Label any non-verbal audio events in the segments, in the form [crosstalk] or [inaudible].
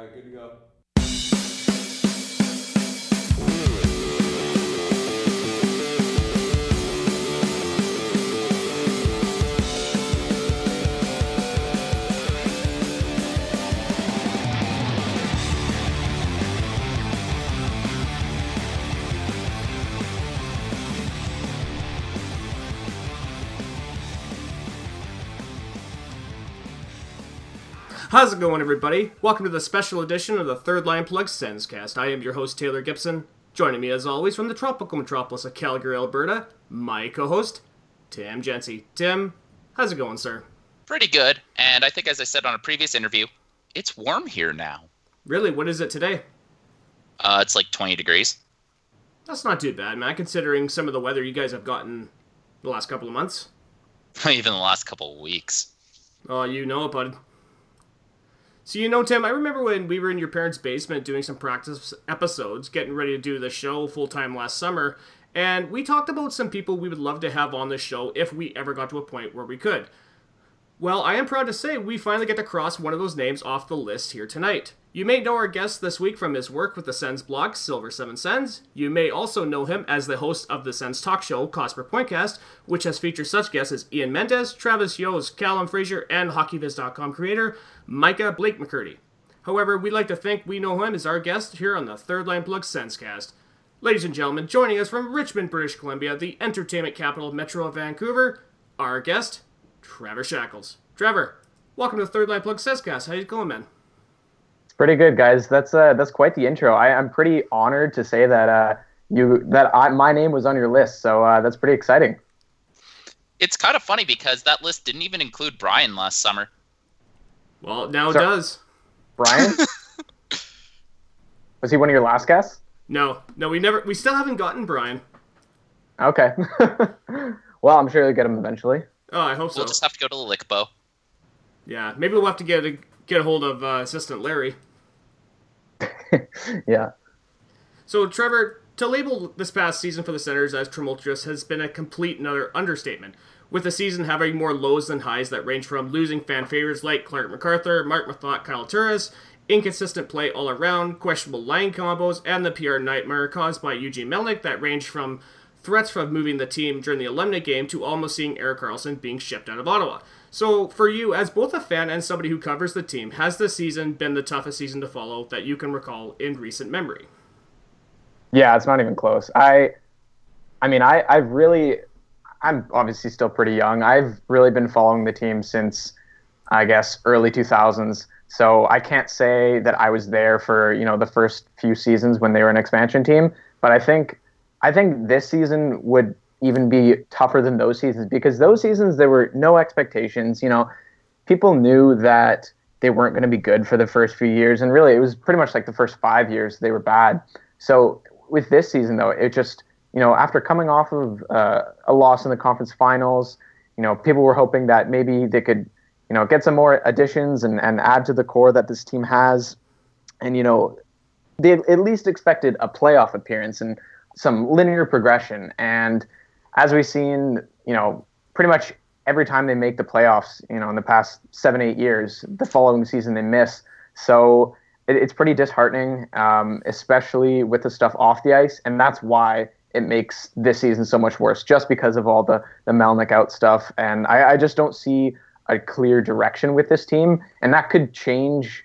All right, good to go. How's it going, everybody? Welcome to the special edition of the Third Line Plug Senscast. I am your host, Taylor Gibson. Joining me, as always, from the tropical metropolis of Calgary, Alberta, my co host, Tim Jency. Tim, how's it going, sir? Pretty good. And I think, as I said on a previous interview, it's warm here now. Really? What is it today? Uh, it's like 20 degrees. That's not too bad, man, considering some of the weather you guys have gotten the last couple of months. [laughs] Even the last couple of weeks. Oh, you know it, bud. So you know, Tim, I remember when we were in your parents' basement doing some practice episodes, getting ready to do the show full time last summer, and we talked about some people we would love to have on the show if we ever got to a point where we could. Well, I am proud to say we finally get to cross one of those names off the list here tonight. You may know our guest this week from his work with the Sens blog, Silver Seven Sens. You may also know him as the host of the Sens talk show, Cost Per Pointcast, which has featured such guests as Ian Mendes, Travis Yost, Callum Fraser, and HockeyViz.com creator Micah Blake McCurdy. However, we'd like to think we know him as our guest here on the Third Line Plug Senscast. Ladies and gentlemen, joining us from Richmond, British Columbia, the entertainment capital of Metro Vancouver, our guest, Trevor Shackles. Trevor, welcome to the Third Line Plug Senscast. How you going, man? Pretty good, guys. That's uh, that's quite the intro. I, I'm pretty honored to say that uh, you that I, my name was on your list, so uh, that's pretty exciting. It's kind of funny because that list didn't even include Brian last summer. Well, now it So- does. Brian, [laughs] was he one of your last guests? No, no, we never, we still haven't gotten Brian. Okay. [laughs] well, I'm sure you'll get him eventually. Oh, I hope so. We'll just have to go to the Lickbo. Yeah, maybe we'll have to get a, get a hold of uh, assistant Larry. [laughs] Yeah. So, Trevor, to label this past season for the Senators as tumultuous has been a complete another understatement. With the season having more lows than highs that range from losing fan favorites like Clarke MacArthur, Marc Methot, Kyle Turris, inconsistent play all around, questionable line combos, and the PR nightmare caused by Eugene Melnyk that ranged from threats from moving the team during the eliminate game to almost seeing Erik Karlsson being shipped out of Ottawa. So, for you, as both a fan and somebody who covers the team, has this season been the toughest season to follow that you can recall in recent memory? Yeah, it's not even close. I, I mean, I, I've really, I'm obviously still pretty young. I've really been following the team since, I guess, early 2000s. So I can't say that I was there for you know the first few seasons when they were an expansion team. But I think, I think this season would even be tougher than those seasons because those seasons there were no expectations. You know, people knew that they weren't going to be good for the first few years, and really it was pretty much like the first five years they were bad. So with this season though, it just you know after coming off of uh, a loss in the conference finals, you know people were hoping that maybe they could you know get some more additions and, and add to the core that this team has, and you know they at least expected a playoff appearance and some linear progression. And as we've seen, you know pretty much every time they make the playoffs, you know in the past seven eight years, the following season they miss. So it, it's pretty disheartening, um, especially with the stuff off the ice, and that's why it makes this season so much worse, just because of all the the Melnyk out stuff. And I, I just don't see a clear direction with this team, and that could change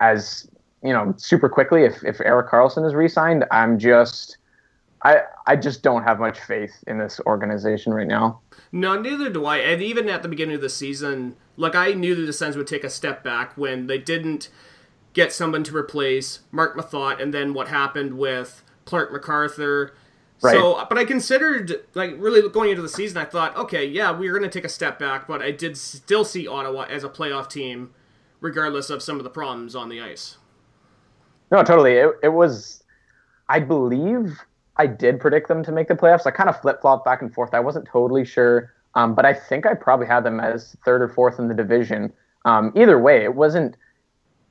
as you know super quickly if if Erik Karlsson is re-signed. I'm just I I just don't have much faith in this organization right now. No, neither do I. And even at the beginning of the season, like I knew that the Sens would take a step back when they didn't get someone to replace Marc Methot, and then what happened with Clarke MacArthur. Right. So, but I considered like really going into the season. I thought, okay, yeah, we're going to take a step back, but I did still see Ottawa as a playoff team, regardless of some of the problems on the ice. No, totally. It, it was, I believe I did predict them to make the playoffs. I kind of flip flopped back and forth. I wasn't totally sure, um, but I think I probably had them as third or fourth in the division. Um, either way, it wasn't,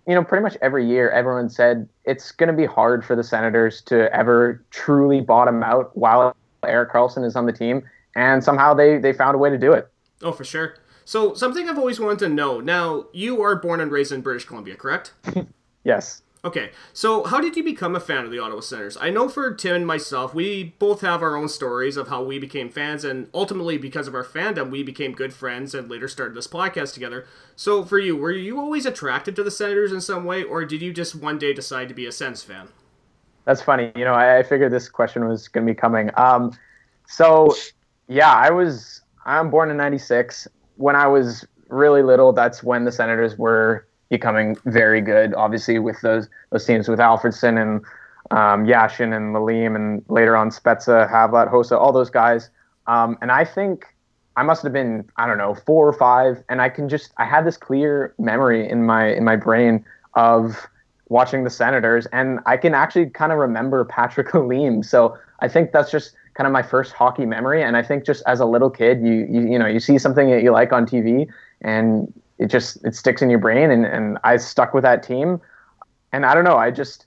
you know, pretty much every year everyone said it's going to be hard for the Senators to ever truly bottom out while Erik Karlsson is on the team. And somehow they, they found a way to do it. Oh, for sure. So, something I've always wanted to know. Now, you are born and raised in British Columbia, correct? [laughs] Yes. Okay, so how did you become a fan of the Ottawa Senators? I know for Tim and myself, we both have our own stories of how we became fans, and ultimately, because of our fandom, we became good friends and later started this podcast together. So, for you, were you always attracted to the Senators in some way, or did you just one day decide to be a Sens fan? That's funny. You know, I, figured this question was going to be coming. Um, so, yeah, I was. I'm born in '96. When I was really little, that's when the Senators were becoming very good. Obviously, with those those teams with Alfredsson and um, Yashin and Lalime, and later on Spezza, Havlat, Hossa, all those guys. Um, and I think I must have been I don't know four or five, and I can just I had this clear memory in my in my brain of watching the Senators, and I can actually kind of remember Patrick [laughs] Lalime. So I think that's just kind of my first hockey memory. And I think just as a little kid, you you, you know you see something that you like on TV, and it just it sticks in your brain and, and I stuck with that team. And I don't know, I just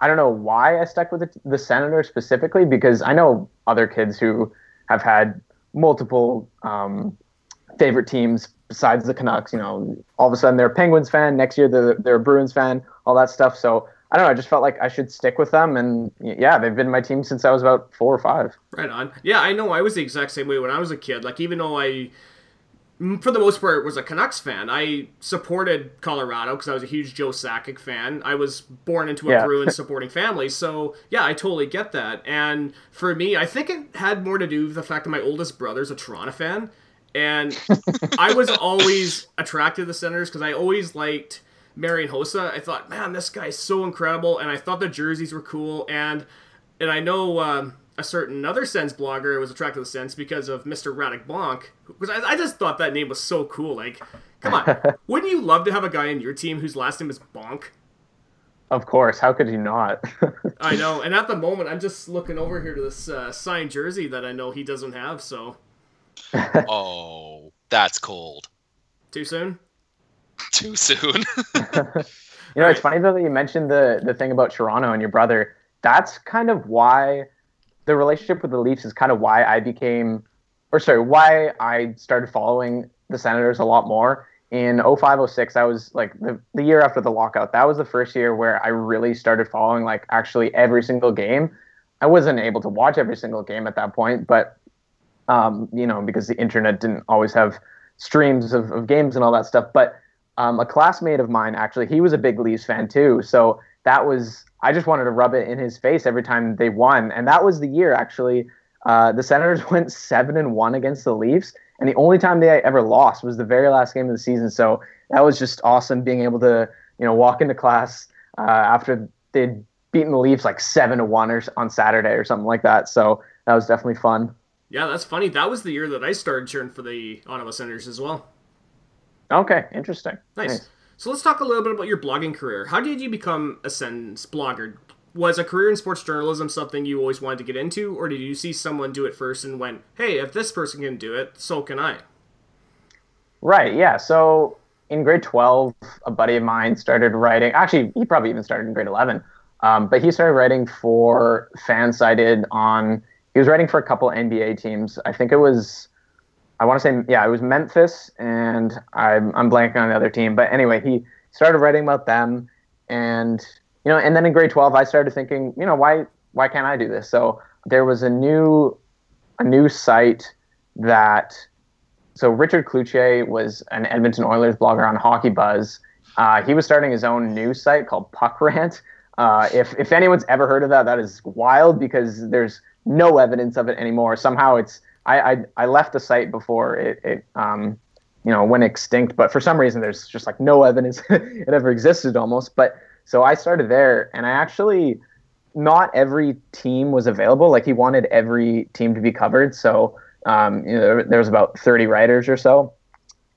I don't know why I stuck with the, the Senators specifically because I know other kids who have had multiple um, favorite teams besides the Canucks. You know, all of a sudden they're a Penguins fan. Next year they're, they're a Bruins fan. All that stuff. So I don't know. I just felt like I should stick with them, and yeah, they've been my team since I was about four or five. Right on. Yeah, I know. I was the exact same way when I was a kid. Like even though I for the most part, was a Canucks fan. I supported Colorado because I was a huge Joe Sakic fan. I was born into a yeah. Bruins [laughs] supporting family, so yeah, I totally get that. And for me, I think it had more to do with the fact that my oldest brother's a Toronto fan, and [laughs] I was always attracted to the Senators because I always liked Marian Hossa. I thought, man, this guy's so incredible, and I thought the jerseys were cool, and and I know. Um, a certain other sense blogger was attracted to the Sens because of Mr. Radek Bonk, because I, I, just thought that name was so cool. Like, come on, [laughs] wouldn't you love to have a guy in your team whose last name is Bonk? Of course, how could you not? [laughs] I know, and at the moment, I'm just looking over here to this uh, signed jersey that I know he doesn't have. So, [laughs] oh, that's cold. Too soon. Too soon. you know, right. it's funny though that you mentioned the the thing about Toronto and your brother. That's kind of why the relationship with the Leafs is kind of why I became, or sorry, why I started following the Senators a lot more. In 0506, I was like the, the year after the lockout. That was the first year where I really started following like actually every single game. I wasn't able to watch every single game at that point, but um, you know, because the internet didn't always have streams of, of games and all that stuff. But um, a classmate of mine actually, he was a big Leafs fan too. So that was I just wanted to rub it in his face every time they won, and that was the year actually. Uh, the Senators [laughs] went seven and one against the Leafs, and the only time they ever lost was the very last game of the season. So that was just awesome being able to you know walk into class uh, after they'd beaten the Leafs like seven to one or on Saturday or something like that. So that was definitely fun. Yeah, that's funny. That was the year that I started cheering for the Ottawa Senators as well. Okay, interesting. Nice. nice. So let's talk a little bit about your blogging career. How did you become a Sens blogger? Was a career in sports journalism something you always wanted to get into, or did you see someone do it first and went, "Hey, if this person can do it, so can I"? Right. Yeah. So in grade twelve, a buddy of mine started writing. Actually, he probably even started in grade eleven. Um, but he started writing for Fansided on. He was writing for a couple NBA teams. I think it was I want to say, yeah, it was Memphis, and I'm, I'm blanking on the other team. But anyway, he started writing about them, and you know, and then in grade 12, I started thinking, you know, why why can't I do this? So there was a new a new site that so Richard Cloutier was an Edmonton Oilers blogger on Hockey Buzz. Uh, he was starting his own news site called Puck [laughs] Rant. Uh, if if anyone's ever heard of that, that is wild because there's no evidence of it anymore. Somehow it's I, I, I left the site before it, it um, you know went extinct, but for some reason there's just like no evidence [laughs] it ever existed almost. But so I started there, and I actually not every team was available. Like he wanted every team to be covered, so um, you know there, was about 30 writers or so,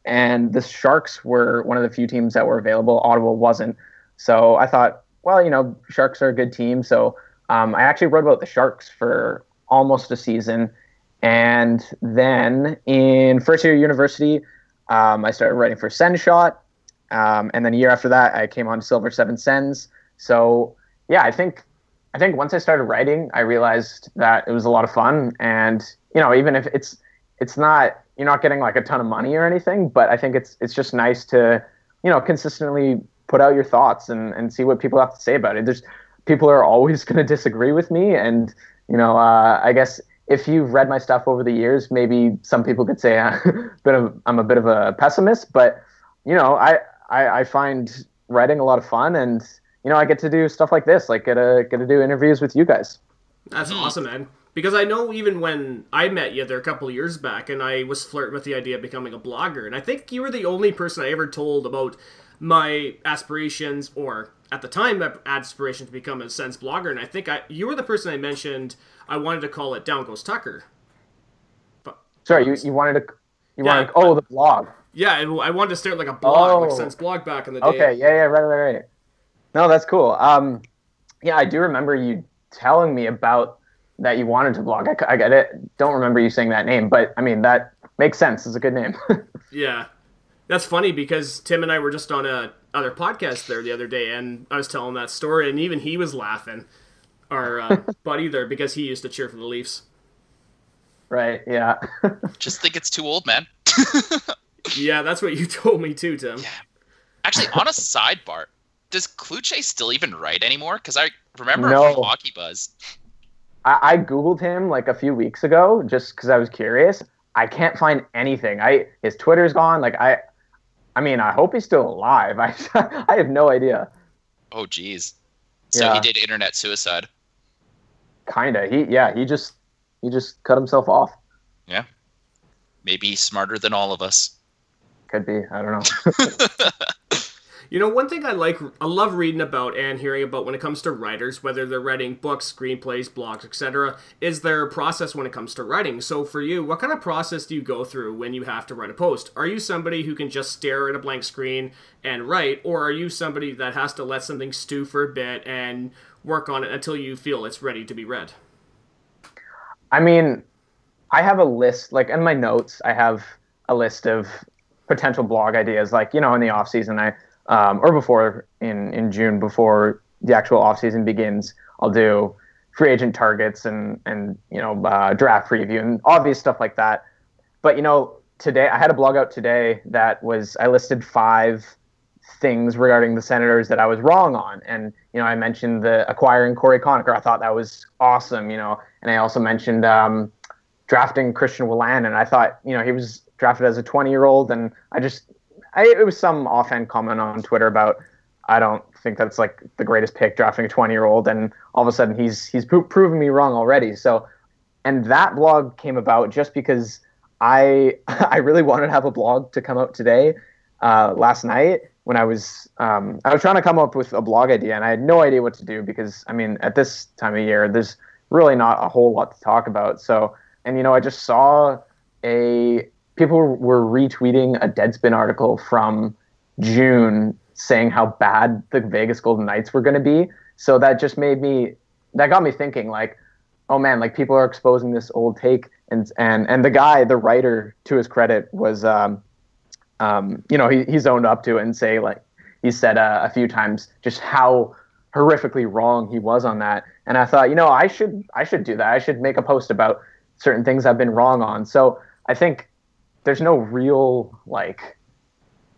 and the Sharks were one of the few teams that were available. Ottawa wasn't, so I thought, well, you know, Sharks are a good team, so um, I actually wrote about the Sharks for almost a season and then in first year university, um, I started writing for Senshot. Um, and then a year after that, I came on Silver Seven Sens. So yeah, I think I think once I started writing, I realized that it was a lot of fun. And you know, even if it's it's not you're not getting like a ton of money or anything, but I think it's it's just nice to you know consistently put out your thoughts and, and see what people have to say about it. There's people are always [laughs] going to disagree with me, and you know, uh, I guess if you've read my stuff over the years, maybe some people could say [laughs] I'm a bit of, I'm a bit of a pessimist, but you know, I, I, I find writing a lot of fun, and you know, I get to do stuff like this, like get to get to do interviews with you guys. That's awesome, man. Because I know even when I met you there a couple years back, and I was flirting with the idea of becoming a blogger, and I think you were the only person I ever told about my aspirations, or at the time, aspiration to become a sense blogger. And I think I you were the person I mentioned I wanted to call it Down Goes Tucker. But, Sorry, you, you wanted to you yeah, wanted oh the blog. Yeah, I wanted to start like a blog, oh. like Sens blog back in the day. Okay, yeah, yeah, right, right, right. No, that's cool. Um, yeah, I do remember you telling me about that you wanted to blog. I, I get it. Don't remember you saying that name, but I mean that makes sense. It's a good name. [laughs] yeah, that's funny because Tim and I were just on a other podcast there the other day, and I was telling that story, and even he was laughing, our uh, [laughs] buddy there, because he used to cheer for the Leafs. Right. Yeah. [laughs] just think it's too old, man. [laughs] yeah, that's what you told me too, Tim. Yeah. Actually, on a sidebar, does Cloutier still even write anymore? Because I remember no. from Hockey Buzz. I, I googled him like a few weeks ago just because I was curious. I can't find anything. I his Twitter's gone. Like I, I mean, I hope he's still alive. [laughs] I I have no idea. Oh, geez. So yeah. he did internet suicide. Kinda. He yeah. He just he just cut himself off. Yeah. Maybe he's smarter than all of us. Could be. I don't know. [laughs] [laughs] You know, one thing I like, I love reading about and hearing about when it comes to writers, whether they're writing books, screenplays, blogs, etc., is their process when it comes to writing. So for you, what kind of process do you go through when you have to write a post? Are you somebody who can just stare at a blank screen and write, or are you somebody that has to let something stew for a bit and work on it until you feel it's ready to be read? I mean, I have a list, like in my notes, I have a list of potential blog ideas. Like, you know, in the off season, I um, or before in in June before the actual offseason begins, I'll do free agent targets and and you know uh, draft preview and obvious stuff like that. But you know, today I had a blog out today that was I listed five things regarding the Senators that I was wrong on, and you know I mentioned the acquiring Corey Conacher. I thought that was awesome, you know, and I also mentioned um, drafting Christian Wolanin, and I thought you know he was drafted as a 20 year old, and I just I, it was some offhand comment on Twitter about I don't think that's like the greatest pick drafting a 20 year old, and all of a sudden he's he's pro- proven me wrong already. So, and that blog came about just because I [laughs] I really wanted to have a blog to come out today, uh, last night when I was um, I was trying to come up with a blog idea, and I had no idea what to do because I mean at this time of year there's really not a whole lot to talk about. So, and you know I just saw a people were retweeting a Deadspin article from June saying how bad the Vegas Golden Knights were going to be. So that just made me that got me thinking like, oh man, like people are exposing this old take and and and the guy, the writer, to his credit, was um, um, you know he he's owned up to it and say like he said uh, a few times just how horrifically wrong he was on that. And I thought, you know, I should I should do that. I should make a post about certain things I've been wrong on. So I think there's no real like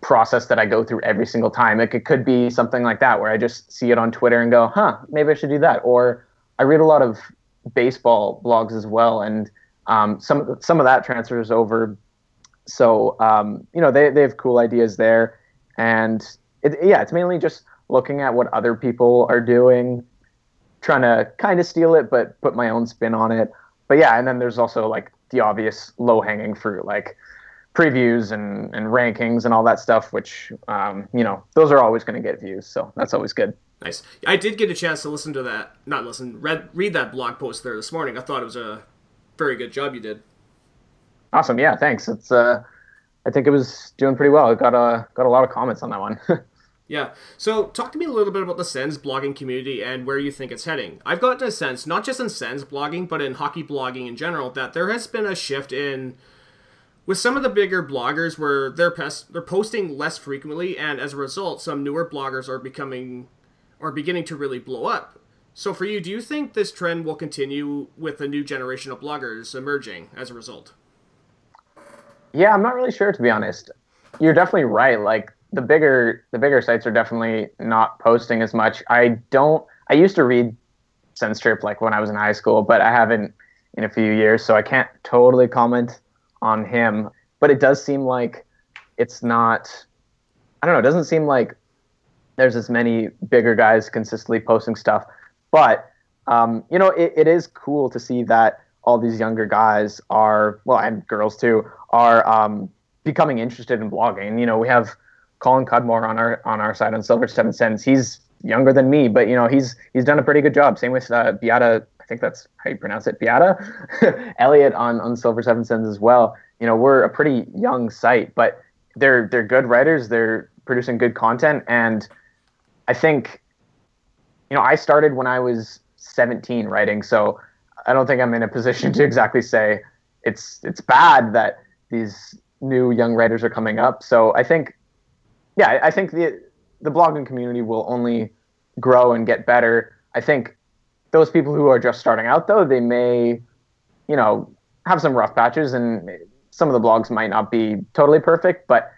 process that I go through every single time. Like it could be something like that where I just see it on Twitter and go, huh, maybe I should do that. Or I read a lot of baseball blogs as well, and um, some some of that transfers over. So um, you know they they have cool ideas there, and it, yeah, it's mainly just looking at what other people are doing, trying to kind of steal it, but put my own spin on it. But yeah, and then there's also like the obvious low hanging fruit, like previews and, and rankings and all that stuff, which, um, you know, those are always going to get views. So that's always good. Nice. I did get a chance to listen to that, not listen, read, read that blog post there this morning. I thought it was a very good job you did. Awesome. Yeah. Thanks. It's, uh, I think it was doing pretty well. It got a, got a lot of comments on that one. [laughs] Yeah. So, talk to me a little bit about the Sens blogging community and where you think it's heading. I've gotten a sense, not just in Sens blogging, but in hockey blogging in general, that there has been a shift in with some of the bigger bloggers where they're pes- they're posting less frequently, and as a result, some newer bloggers are becoming are beginning to really blow up. So, for you, do you think this trend will continue with a new generation of bloggers emerging as a result? Yeah, I'm not really sure to be honest. You're definitely right. Like the bigger the bigger sites are definitely not posting as much. I don't. I used to read Senstrip like when I was in high school, but I haven't in a few years, so I can't totally comment on him. But it does seem like it's not. I don't know. It doesn't seem like there's as many bigger guys consistently posting stuff. But um, you know, it, it is cool to see that all these younger guys are well, and girls too, are um, becoming interested in blogging. You know, we have Colin Cudmore on our on our side on Silver Seven Sens. He's younger than me, but you know, he's he's done a pretty good job. Same with uh, Beata. I think that's how you pronounce it, Beata [laughs] Elliot on on Silver Seven Sens as well. You know, we're a pretty young site, but they're they're good writers. They're producing good content, and I think, you know, I started when I was 17 writing, so I don't think I'm in a position to exactly say it's it's bad that these new young writers are coming up. So I think, yeah, I think the the blogging community will only grow and get better. I think those people who are just starting out, though, they may, you know, have some rough patches, and some of the blogs might not be totally perfect. But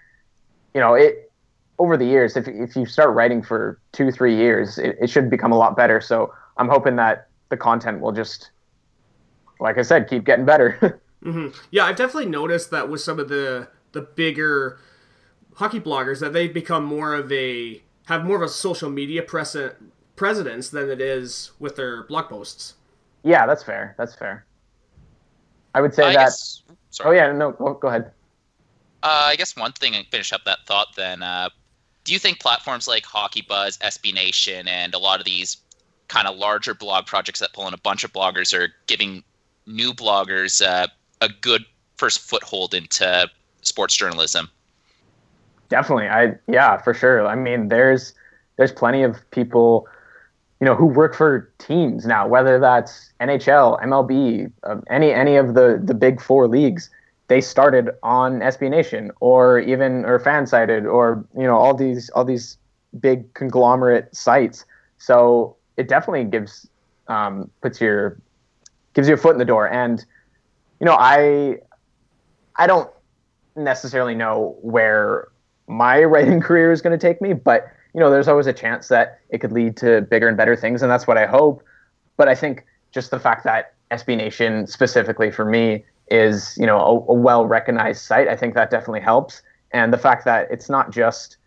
you know, it over the years, if if you start writing for two, three years, it, it should become a lot better. So I'm hoping that the content will just, like I said, keep getting better. [laughs] mm-hmm. Yeah, I've definitely noticed that with some of the the bigger hockey bloggers that they've become more of a have more of a social media present presence than it is with their blog posts. Yeah, that's fair. That's fair. I would say I that. Guess, oh yeah, no, go, go ahead. Uh, I guess one thing and finish up that thought. Then, uh, do you think platforms like Hockey Buzz, SB Nation, and a lot of these kind of larger blog projects that pull in a bunch of bloggers are giving new bloggers uh, a good first foothold into sports journalism? Definitely, I yeah, for sure. I mean, there's there's plenty of people, you know, who work for teams now, whether that's NHL, MLB, uh, any any of the the big four leagues. They started on SB Nation or even or Fansided or you know all these all these big conglomerate sites. So it definitely gives um, puts your gives you a foot in the door. And you know, I I don't necessarily know where my [laughs] writing career is going to take me, but you know, there's always a chance that it could lead to bigger and better things, and that's what I hope. But I think just the fact that SB Nation specifically for me is you know a, a well recognized site, I think that definitely helps. And the fact that it's not just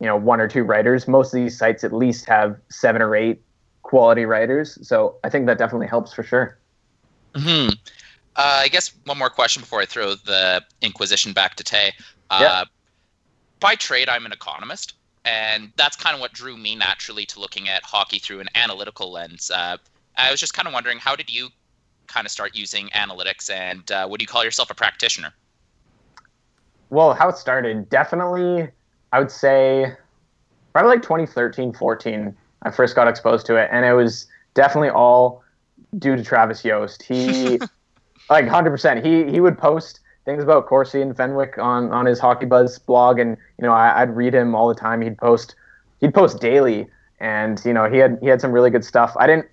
you know one or two writers, most of these sites at least have seven or eight quality writers. So I think that definitely helps for sure. Hmm. Uh, I guess one more question before I throw the Inquisition back to Tay. Uh, yeah. By trade, I'm an economist, and that's kind of what drew me naturally to looking at hockey through an analytical lens. Uh, I was just kind of wondering, how did you kind of start using analytics, and uh, would you call yourself a practitioner? Well, how it started, definitely, I would say probably like 2013, 14. I first got exposed to it, and it was definitely all due to Travis Yost. He, [laughs] like, hundred percent. He he would post things about Corsi and Fenwick on on his Hockey Buzz blog, and you know I, would read him all the time. He'd post he'd post daily, and you know he had he had some really good stuff. I didn't.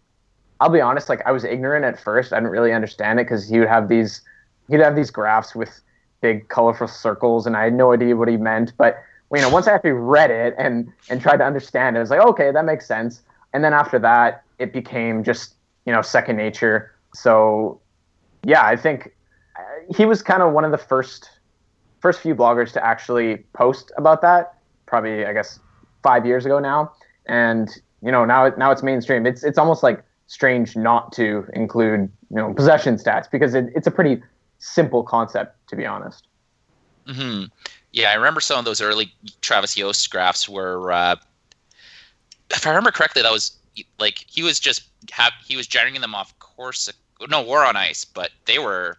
I'll be honest, like I was ignorant at first. I didn't really understand it because he would have these he'd have these graphs with big colorful circles, and I had no idea what he meant, but you know, once I actually read it and and tried to understand it, I was like, okay, that makes sense. And then after that, it became just you know second nature. So yeah, I think he was kind of one of the first first few bloggers to actually post about that. Probably, I guess, five years ago now. And you know, now now it's mainstream. It's it's almost like strange not to include you know possession stats because it, it's a pretty simple concept to be honest. Hmm. Yeah, I remember some of those early Travis Yost graphs were, uh, if I remember correctly, that was like he was just he was generating them off course. No, War on Ice, but they were.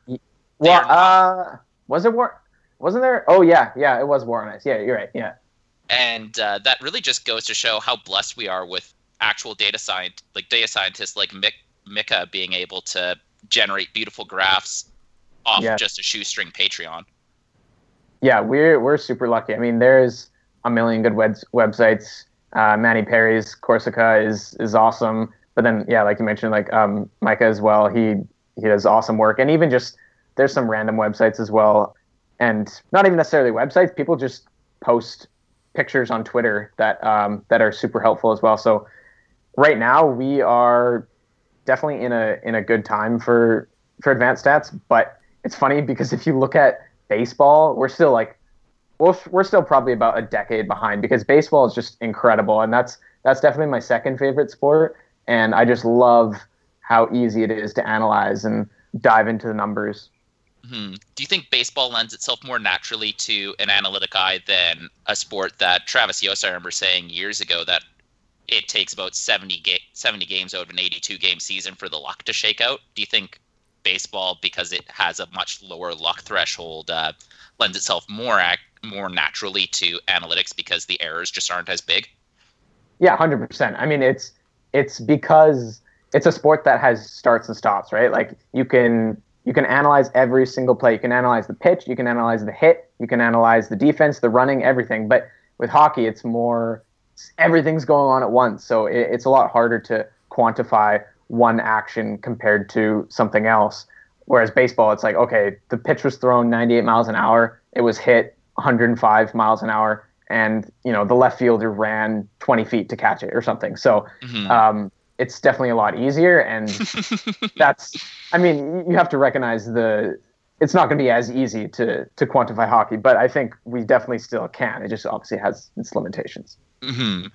Well, uh, was it War? Wasn't there? Oh yeah, yeah, it was War on Ice. Yeah, you're right. Yeah. And uh, that really just goes to show how blessed we are with actual data science, like data scientists like Mick, Mika being able to generate beautiful graphs off yeah. just a shoestring Patreon yeah, we're we're super lucky. I mean, there's a million good web- websites. Uh, Manny Perry's Corsica is is awesome, but then yeah, like you mentioned, like um, Micah as well. He he does awesome work, and even just there's some random websites as well, and not even necessarily websites. People just post pictures on Twitter that um, that are super helpful as well. So right now we are definitely in a in a good time for for advanced stats. But it's funny [laughs] because if you look at baseball, we're still like we're, we're still probably about a decade behind because baseball is just incredible, and that's that's definitely my second favorite sport. And I just love how easy it is to analyze and dive into the numbers. Hmm. Do you think baseball lends itself more naturally to an analytic eye than a sport that Travis Yost, I remember saying years ago that it takes about 70, ga- 70 games out of an 82 game season for the luck to shake out? Do you think baseball, because it has a much lower luck threshold, uh, lends itself more ac- more naturally to analytics because the errors just aren't as big? Yeah, hundred percent. I mean, it's it's because it's a sport that has starts and stops, right? Like you can you can analyze every single play. You can analyze the pitch, you can analyze the hit, you can analyze the defense, the running, everything. But with hockey, it's more everything's going on at once, so it, it's a lot harder to quantify one action compared to something else. Whereas baseball, it's like okay, the pitch was thrown 98 miles an hour, it was hit 105 miles an hour, and you know the left fielder ran 20 feet to catch it or something. So. Mm-hmm. Um, it's definitely a lot easier and [laughs] that's i mean you have to recognize the it's not going to be as easy to to quantify hockey but i think we definitely still can it just obviously has its limitations hmm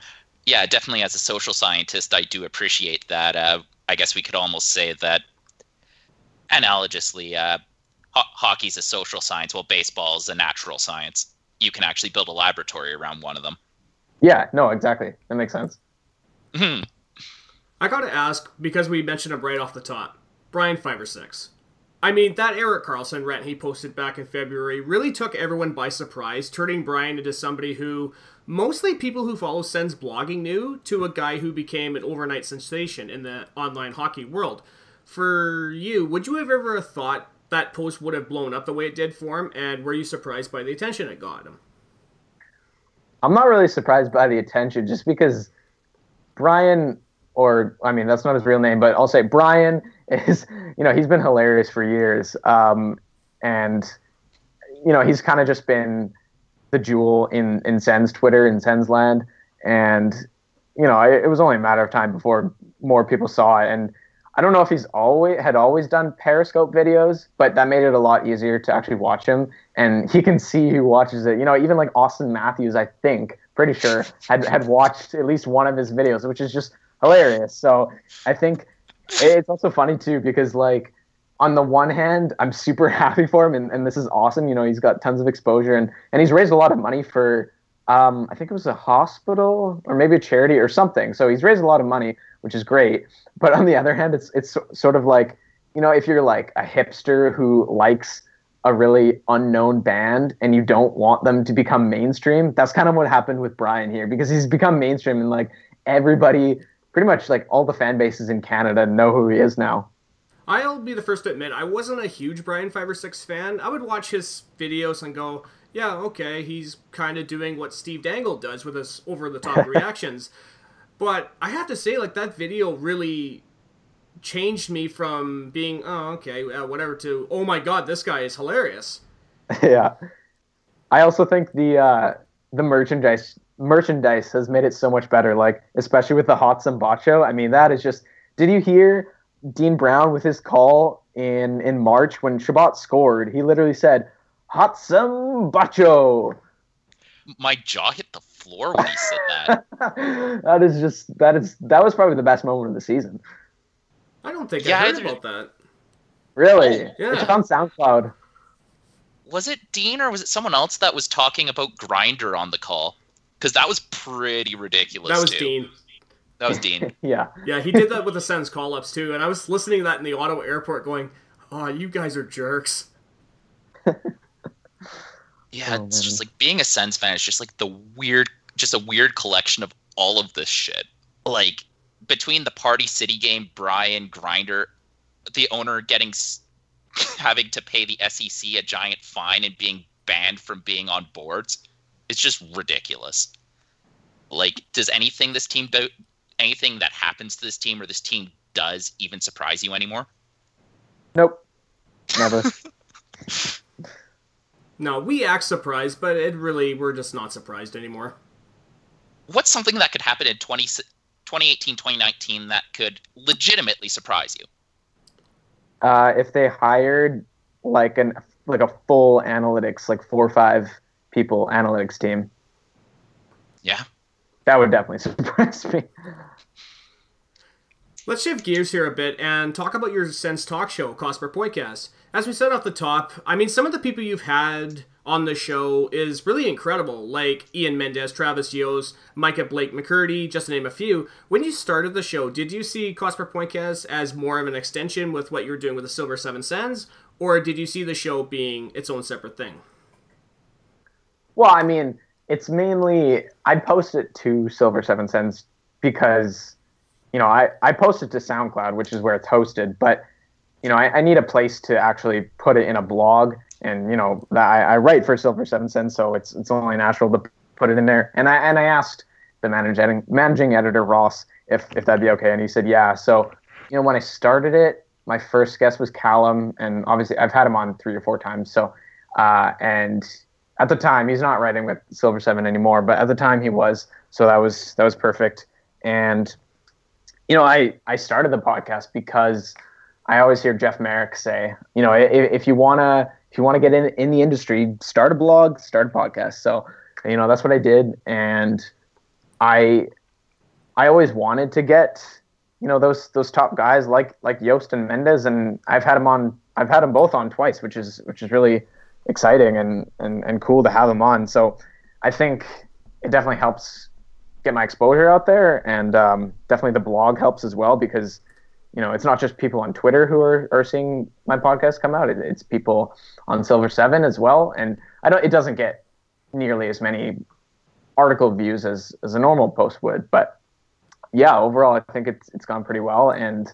Yeah, definitely. As a social scientist, I do appreciate that. Uh, I guess we could almost say that analogously, uh, ho- hockey's a social science, while baseball is a natural science. You can actually build a laboratory around one of them. yeah no exactly that makes sense Mhm. I gotta ask because we mentioned him right off the top. Brian five or six. I mean, that Erik Karlsson rant he posted back in February really took everyone by surprise, turning Brian into somebody who mostly people who follow Sens blogging knew to a guy who became an overnight sensation in the online hockey world. For you, would you have ever thought that post would have blown up the way it did for him, and were you surprised by the attention it got him? i'm not really surprised by the attention just because brian or i mean that's not his real name but i'll say brian is [laughs] you know he's been hilarious for years um, and you know he's kind of just been the jewel in in Sen's Twitter in Sen's land, and you know it, it was only a matter of time before more people saw it. And I don't know if he's always had always done Periscope videos, but that made it a lot easier to actually watch him, and he can see who watches it. You know, even like Auston Matthews, I think, pretty sure had had watched at least one of his videos, which is just hilarious. So I think it's also funny too because like on the one hand, I'm super [laughs] happy for him, and, and this is awesome. You know, he's got tons of exposure, and, and he's raised a lot of money for, um, I think it was a hospital or maybe a charity or something. So he's raised a lot of money, which is great. But on the other hand, it's it's sort of like, you know, if you're like a hipster who likes a really unknown band and you don't want them to become mainstream, that's kind of what happened with Brian here because he's become mainstream and like everybody, pretty much like all the fan bases in Canada know who he is now. I'll be the first to admit I wasn't a huge Brian Five or Six fan. I would watch his videos and go, "Yeah, okay, he's kind of doing what Steve Dangle does with his over-the-top [laughs] reactions." But I have to say, like that video really changed me from being, "Oh, okay, uh, whatever," to, "Oh my god, this guy is hilarious." [laughs] yeah. I also think the uh, the merchandise merchandise has made it so much better. Like especially with the hot Sambacho. I mean, that is just. Did you hear Dean Brown with his call in in March when Chabot scored? He literally said, "Hot Sambacho." My jaw hit the floor when he said that. [laughs] that is just that is that was probably the best moment of the season. I don't think Yeah, I heard I- about that. Really, oh, Yeah. it's on SoundCloud. was it Dean or was it someone else that was talking about Grinder on the call? Because that was pretty ridiculous. That was too. Dean. That was Dean. [laughs] Yeah, Yeah, he did that with the Sens call-ups too, and I was listening to that in the Ottawa airport, going, "Oh, you guys are jerks." [laughs] Yeah, Oh, it's man. just like being a Sens fan is just like the weird, just a weird collection of all of this shit. Like between the Party City game, Brian Grinder, the owner getting [laughs] having to pay the SEC a giant fine and being banned from being on boards, it's just ridiculous. Like, does anything this team do, anything that happens to this team or this team does even surprise you anymore? nope, never. [laughs] No, we act surprised, but it really we're just not surprised anymore. what's something that could happen in 20, 2018, 2019 that could legitimately surprise you? Uh, if they hired like an like a full analytics, like four or five people analytics team. Yeah. That would definitely [laughs] surprise me. Let's shift gears here a bit and talk about your Sense talk show, Cost Per Pointcast. As we said off the top, I mean, some of the people you've had on the show is really incredible, like Ian Mendes, Travis Yost, Micah Blake McCurdy, just to name a few. When you started the show, did you see Cost Per Pointcast as more of an extension with what you were doing with the Silver Seven Sens, or did you see the show being its own separate thing? Well, I mean, it's mainly I post it to Silver Seven Sens because you know I I post it to SoundCloud, which is where it's hosted, but you know I, I need a place to actually put it in a blog, and you know I, I write for Silver Seven Sens, so it's it's only natural to put it in there. And I and I asked the managing managing editor Ross if if that'd be okay, and he said yeah. So you know when I started it, my first guest was Callum, and obviously I've had him on three or four times. So uh, and at the time he's not writing with Silver Seven anymore, but at the time he was. So that was that was perfect. And you know, I I started the podcast because I always hear Jeff Marek say, you know, if, if you wanna if you wanna get in in the industry, start a blog, start a podcast. So you know that's what I did, and I I always wanted to get you know those those top guys like like Yost and Mendes, and I've had them on I've had them both on twice, which is which is really exciting and, and, and cool to have them on. So I think it definitely helps get my exposure out there. And um, definitely the blog helps as well because, you know, it's not just people on Twitter who are, are seeing my podcast come out. It, it's people on Silver Seven as well. And I don't, it doesn't get nearly as many article views as, as a normal post would, but yeah, overall, I think it's, it's gone pretty well. And,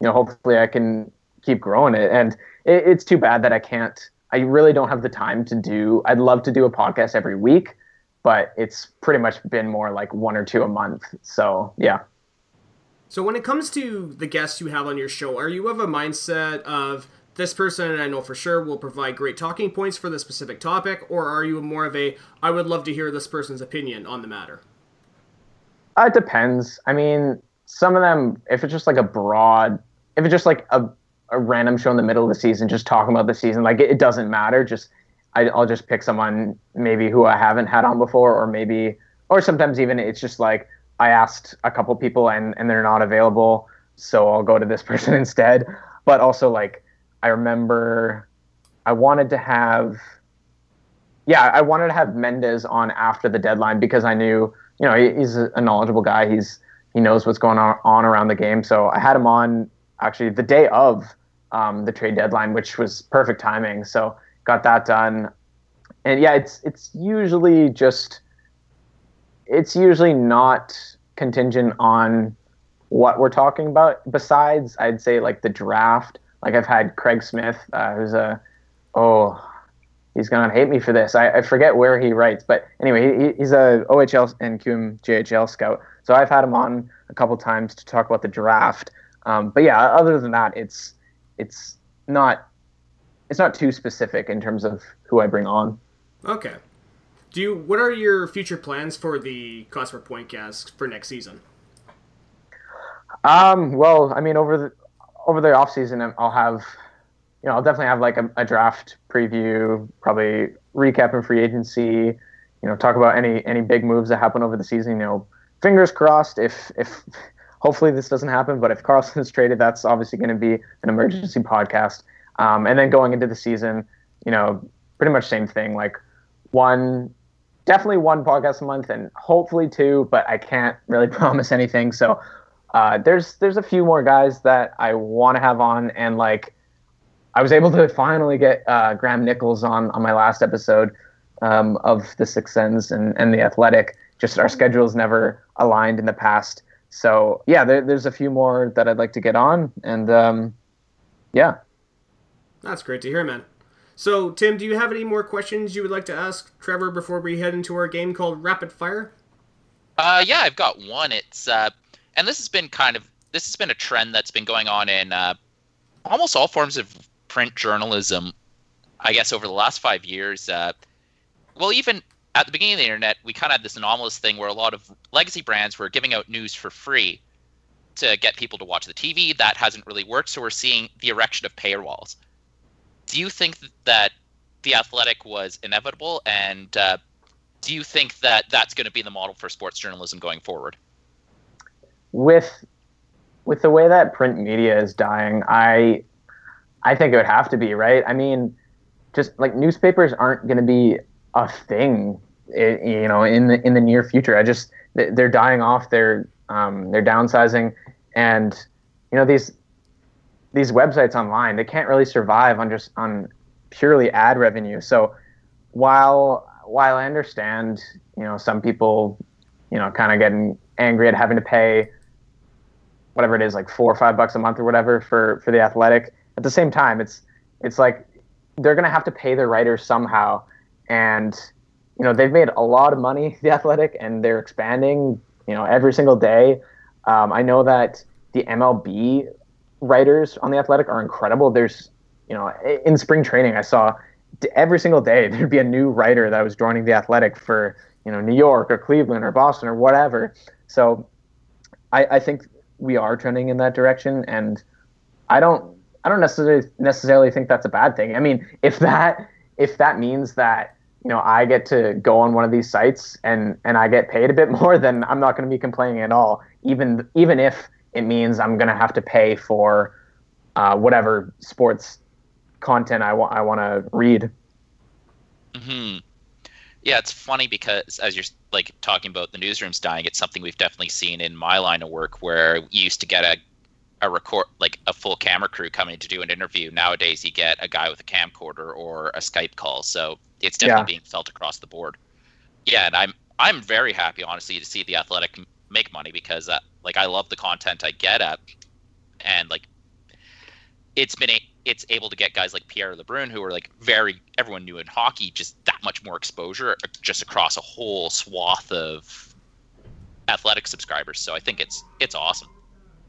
you know, hopefully I can keep growing it. And it, it's too bad that I can't, I really don't have the time to do. I'd love to do a podcast every week, but it's pretty much been more like one or two a month. So yeah. So when it comes to the guests you have on your show, are you of a mindset of this person, I know for sure, will provide great talking points for the specific topic, or are you more of a I would love to hear this person's opinion on the matter? Uh, it depends. I mean, some of them, if it's just like a broad, if it's just like a a random show in the middle of the season, just talking about the season. Like it, it doesn't matter. Just I, will just pick someone maybe who I haven't had on before, or maybe, or sometimes even it's just like I asked a couple people and and they're not available, so I'll go to this [laughs] person instead. But also like I remember I wanted to have. Yeah, I wanted to have Mendes on after the deadline because I knew, you know, he's a knowledgeable guy. He's he knows what's going on, on around the game. So I had him on actually the day of um, the trade deadline, which was perfect timing. So got that done. And yeah, it's it's usually just it's usually not contingent on what we're talking about. Besides, I'd say like the draft. Like I've had Craig Smith, uh, who's a oh he's gonna hate me for this. I, I forget where he writes, but anyway, he, he's a OHL and QMJHL scout. So I've had him on a couple times to talk about the draft. Um, but yeah, other than that, it's it's not it's not too specific in terms of who I bring on. Okay. Do you? What are your future plans for the Cost Per Pointcast for next season? Um. Well, I mean, over the over the off season, I'll have, you know, I'll definitely have like a, a draft preview, probably recap and free agency. You know, talk about any any big moves that happen over the season. You know, fingers crossed if if hopefully this doesn't happen. But if Karlsson is traded, that's obviously going to be an emergency podcast. Um, and then going into the season, you know, pretty much same thing. Like one, definitely one podcast a month, and hopefully two. But I can't really [laughs] promise anything. So uh, there's there's a few more guys that I want to have on, and like I was able to finally get uh, Graham Nichols on on my last episode um, of the Six Sens and, and the Athletic. Just our schedules never aligned in the past so yeah, there, there's a few more that I'd like to get on, and um, yeah. That's great to hear, man. So, Tim, do you have any more questions you would like to ask Trevor before we head into our game called Rapid Fire? Uh, yeah, I've got one. It's uh, and this has been kind of this has been a trend that's been going on in uh, almost all forms of print journalism. I guess over the last five years. Uh, well, even at the beginning of the internet, we kind of had this anomalous thing where a lot of legacy brands were giving out news for free to get people to watch the TV. That hasn't really worked, so we're seeing the erection of paywalls. Do you think that the athletic was inevitable, and uh, do you think that that's going to be the model for sports journalism going forward? With with the way that print media is dying, I I think it would have to be right. I mean, just like newspapers aren't going to be a thing, you know, in the in the near future. I just they're dying off. They're um, they're downsizing, and you know these these websites online they can't really survive on just on purely ad revenue. So while while I understand, you know, some people, you know, kind of getting angry at having to pay whatever it is, like four or five bucks a month or whatever for for the athletic. At the same time, it's it's like they're gonna have to pay their writers somehow, and you know they've made a lot of money, [laughs] the athletic, and they're expanding, you know, every single day. Um, I know that the MLB writers on the athletic are incredible. There's you know, in spring training, I saw every single day [laughs] there'd be a new writer that was joining the Athletic for you know New York or Cleveland or Boston or whatever. So I, I think we are trending in that direction, and I don't I don't necessarily necessarily think that's a bad thing. I mean, if that if that means that you know I get to go on one of these sites and and I get paid a bit [laughs] more, then I'm not going to be complaining at all. Even even if it means I'm going to have to pay for uh, whatever sports content I want I want to read. Hmm. Yeah, it's funny because as you're like talking about the newsrooms dying, it's something we've definitely seen in my line of work where you used to get a a record like a full camera crew coming to do an interview. Nowadays, you get a guy with a camcorder or a Skype call, so it's definitely yeah. being felt across the board. Yeah, and I'm I'm very happy, honestly, to see the Athletic make money because uh, like I love the content I get at, and like it's been a, it's able to get guys like Pierre LeBrun, who are like very everyone knew in hockey, just that much more exposure just across a whole swath of athletic subscribers. So I think it's it's awesome.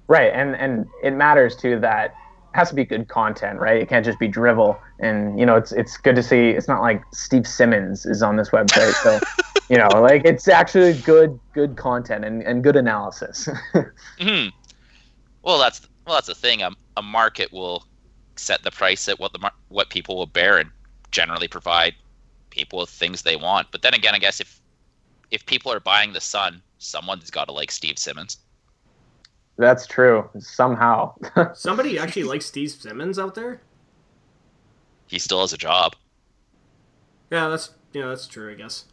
Right, and and it matters too that it has to be good content, right? It can't just be drivel. And you know, it's it's good to see. It's not like Steve Simmons is on this website, so [laughs] you know, like it's actually good good content and, and good analysis. [laughs] hmm Well, that's well, that's the thing. A, a market will set the price at what the what people will bear and generally provide people with things they want. But then again, I guess if if people are buying the Sun, someone's got to like Steve Simmons. That's true. Somehow. [laughs] Somebody actually likes Steve Simmons out there. He still has a job. Yeah, that's yeah, that's true. I guess.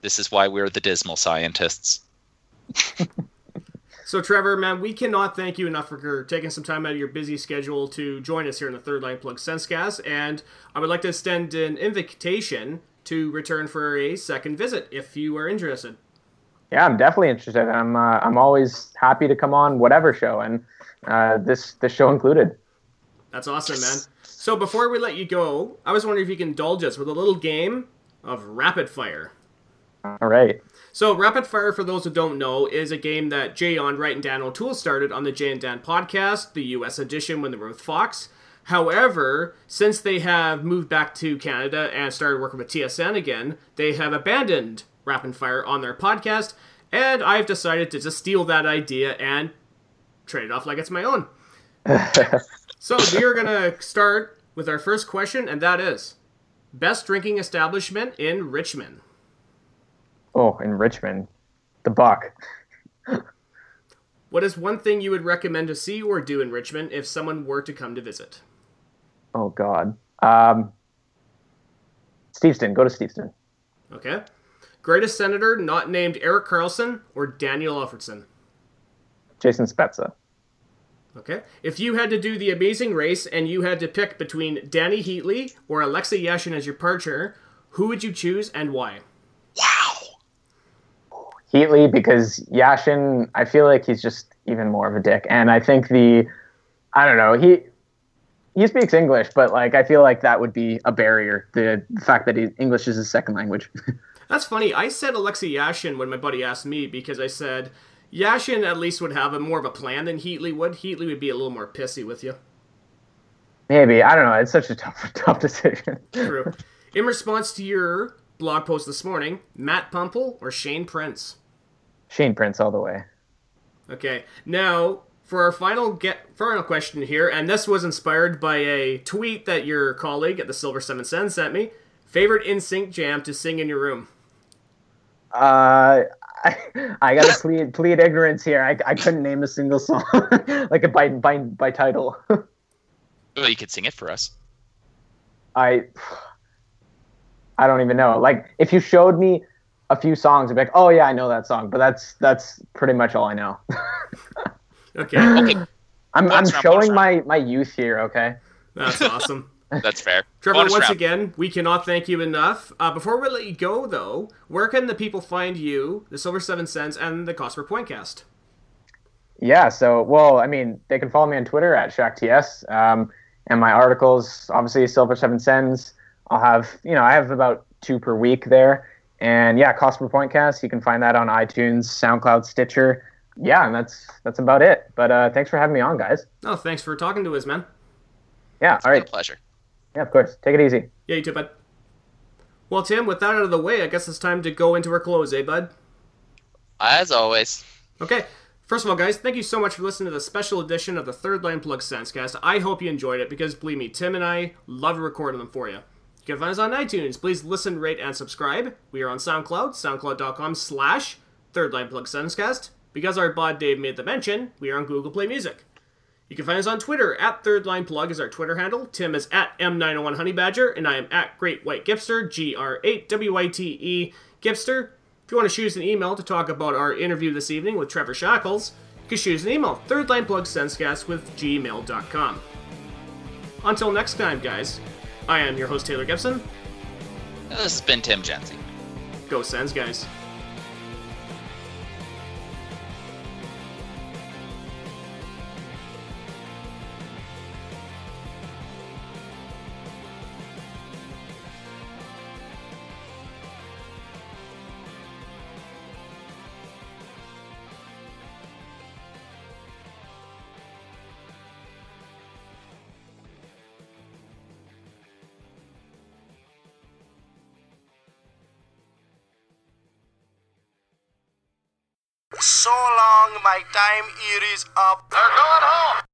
This is why we're the dismal scientists. So, Trevor, man, we cannot thank you enough for taking some time out of your busy schedule to join us here in the Third Line Plug Sensecast. And I would like to extend an invitation to return for a second visit if you are interested. Yeah, I'm definitely interested. I'm uh, I'm always happy to come on whatever show, and uh, this this show included. That's awesome, man. So before we let you go, I was wondering if you can indulge us with a little game of rapid fire. All right. So, Rapid Fire, for those who don't know, is a game that Jay Onrait and Dan O'Toole started on the Jay and Dan podcast, the US edition when they were with Fox. However, since they have moved back to Canada and started working with TSN again, they have abandoned Rapid Fire on their podcast, and I've decided to just steal that idea and trade it off like it's my own. [laughs] so, we are going to start with our first question, and that is Best drinking establishment in Richmond? Oh, in Richmond, the Buck. what is one thing you would recommend to see or do in Richmond if someone were to come to visit? Oh God, um, Steveston. Go to Steveston. Okay. Greatest senator not named Erik Karlsson or Daniel Alfredsson? Jason Spezza. Okay. If you had to do the amazing race and you had to pick between Dany Heatley or Alexei Yashin as your partner, who would you choose and why? Wow. Heatley because Yashin, I feel like he's just even more of a dick, and I think the, I don't know, he he speaks English, but like I feel like that would be a barrier. The, the fact that he, English is his second language. [laughs] That's funny. I said Alexei Yashin when my buddy asked me because I said Yashin at least would have a more of a plan than Heatley would. Heatley would be a little more pissy with you. Maybe I don't know. It's such a tough [laughs] tough decision. True. In response to your blog post this morning: Matt Puempel or Shane Prince? Shane Prince all the way. Okay, now for our final get final question here, and this was inspired by a tweet that your colleague at the Silver Seven Sens sent me. Favorite NSYNC jam to sing in your room? Uh, I, [laughs] I gotta plead plead ignorance here. I, I couldn't name a single song [laughs] like a by by by title. [laughs] well, you could sing it for us. I I don't even know. Like if you showed me a few songs, I'd be like, oh yeah, I know that song. But that's that's pretty much all I know. okay. Okay. I'm Bonus I'm showing my my youth here. Okay. That's awesome. That's fair. [laughs] Trevor, Bonus once round. again, we cannot thank you enough. Uh, before we let you go, though, where can the people find you, the Silver Seven Sens, and the Cost Per Pointcast? Yeah. So well, I mean, they can follow me on Twitter at ShackTS. Um, and my articles, obviously, Silver Seven Sens. I'll have you know I have about two per week there. And yeah, Cost Per Pointcast. You can find that on iTunes, SoundCloud, Stitcher. Yeah, and that's that's about it. But uh, thanks for having me on, guys. Oh, thanks for talking to us, man. Yeah. All My right. pleasure. Yeah, of course. Take it easy. Yeah, you too, bud. Well, Tim, with that out of the way, I guess it's time to go into our close, eh, bud? As always. Okay. First of all, guys, thank you so much for listening to the special edition of the Third Line Plug Sensecast. I hope you enjoyed it because, believe me, Tim and I love recording them for you. You can find us on iTunes. Please listen, rate, and subscribe. We are on SoundCloud, soundcloud.com slash Third Line Plug Sensecast. Because our bod Dave made the mention, we are on Google Play Music. You can find us on Twitter at Third Line Plug is our Twitter handle. Tim is at M901 Honey Badger, and I am at Great White Gipster, G R 8 W Y T E Gipster. If you want to shoot us an email to talk about our interview this evening with Trevor Shackles, you can shoot us an email, thirdlineplugSensecast with gmail.com. Until next time, guys, I am your host, Taylor Gibson. This has been Tim Jensen. Go Sens, guys. My time here is up. They're going home.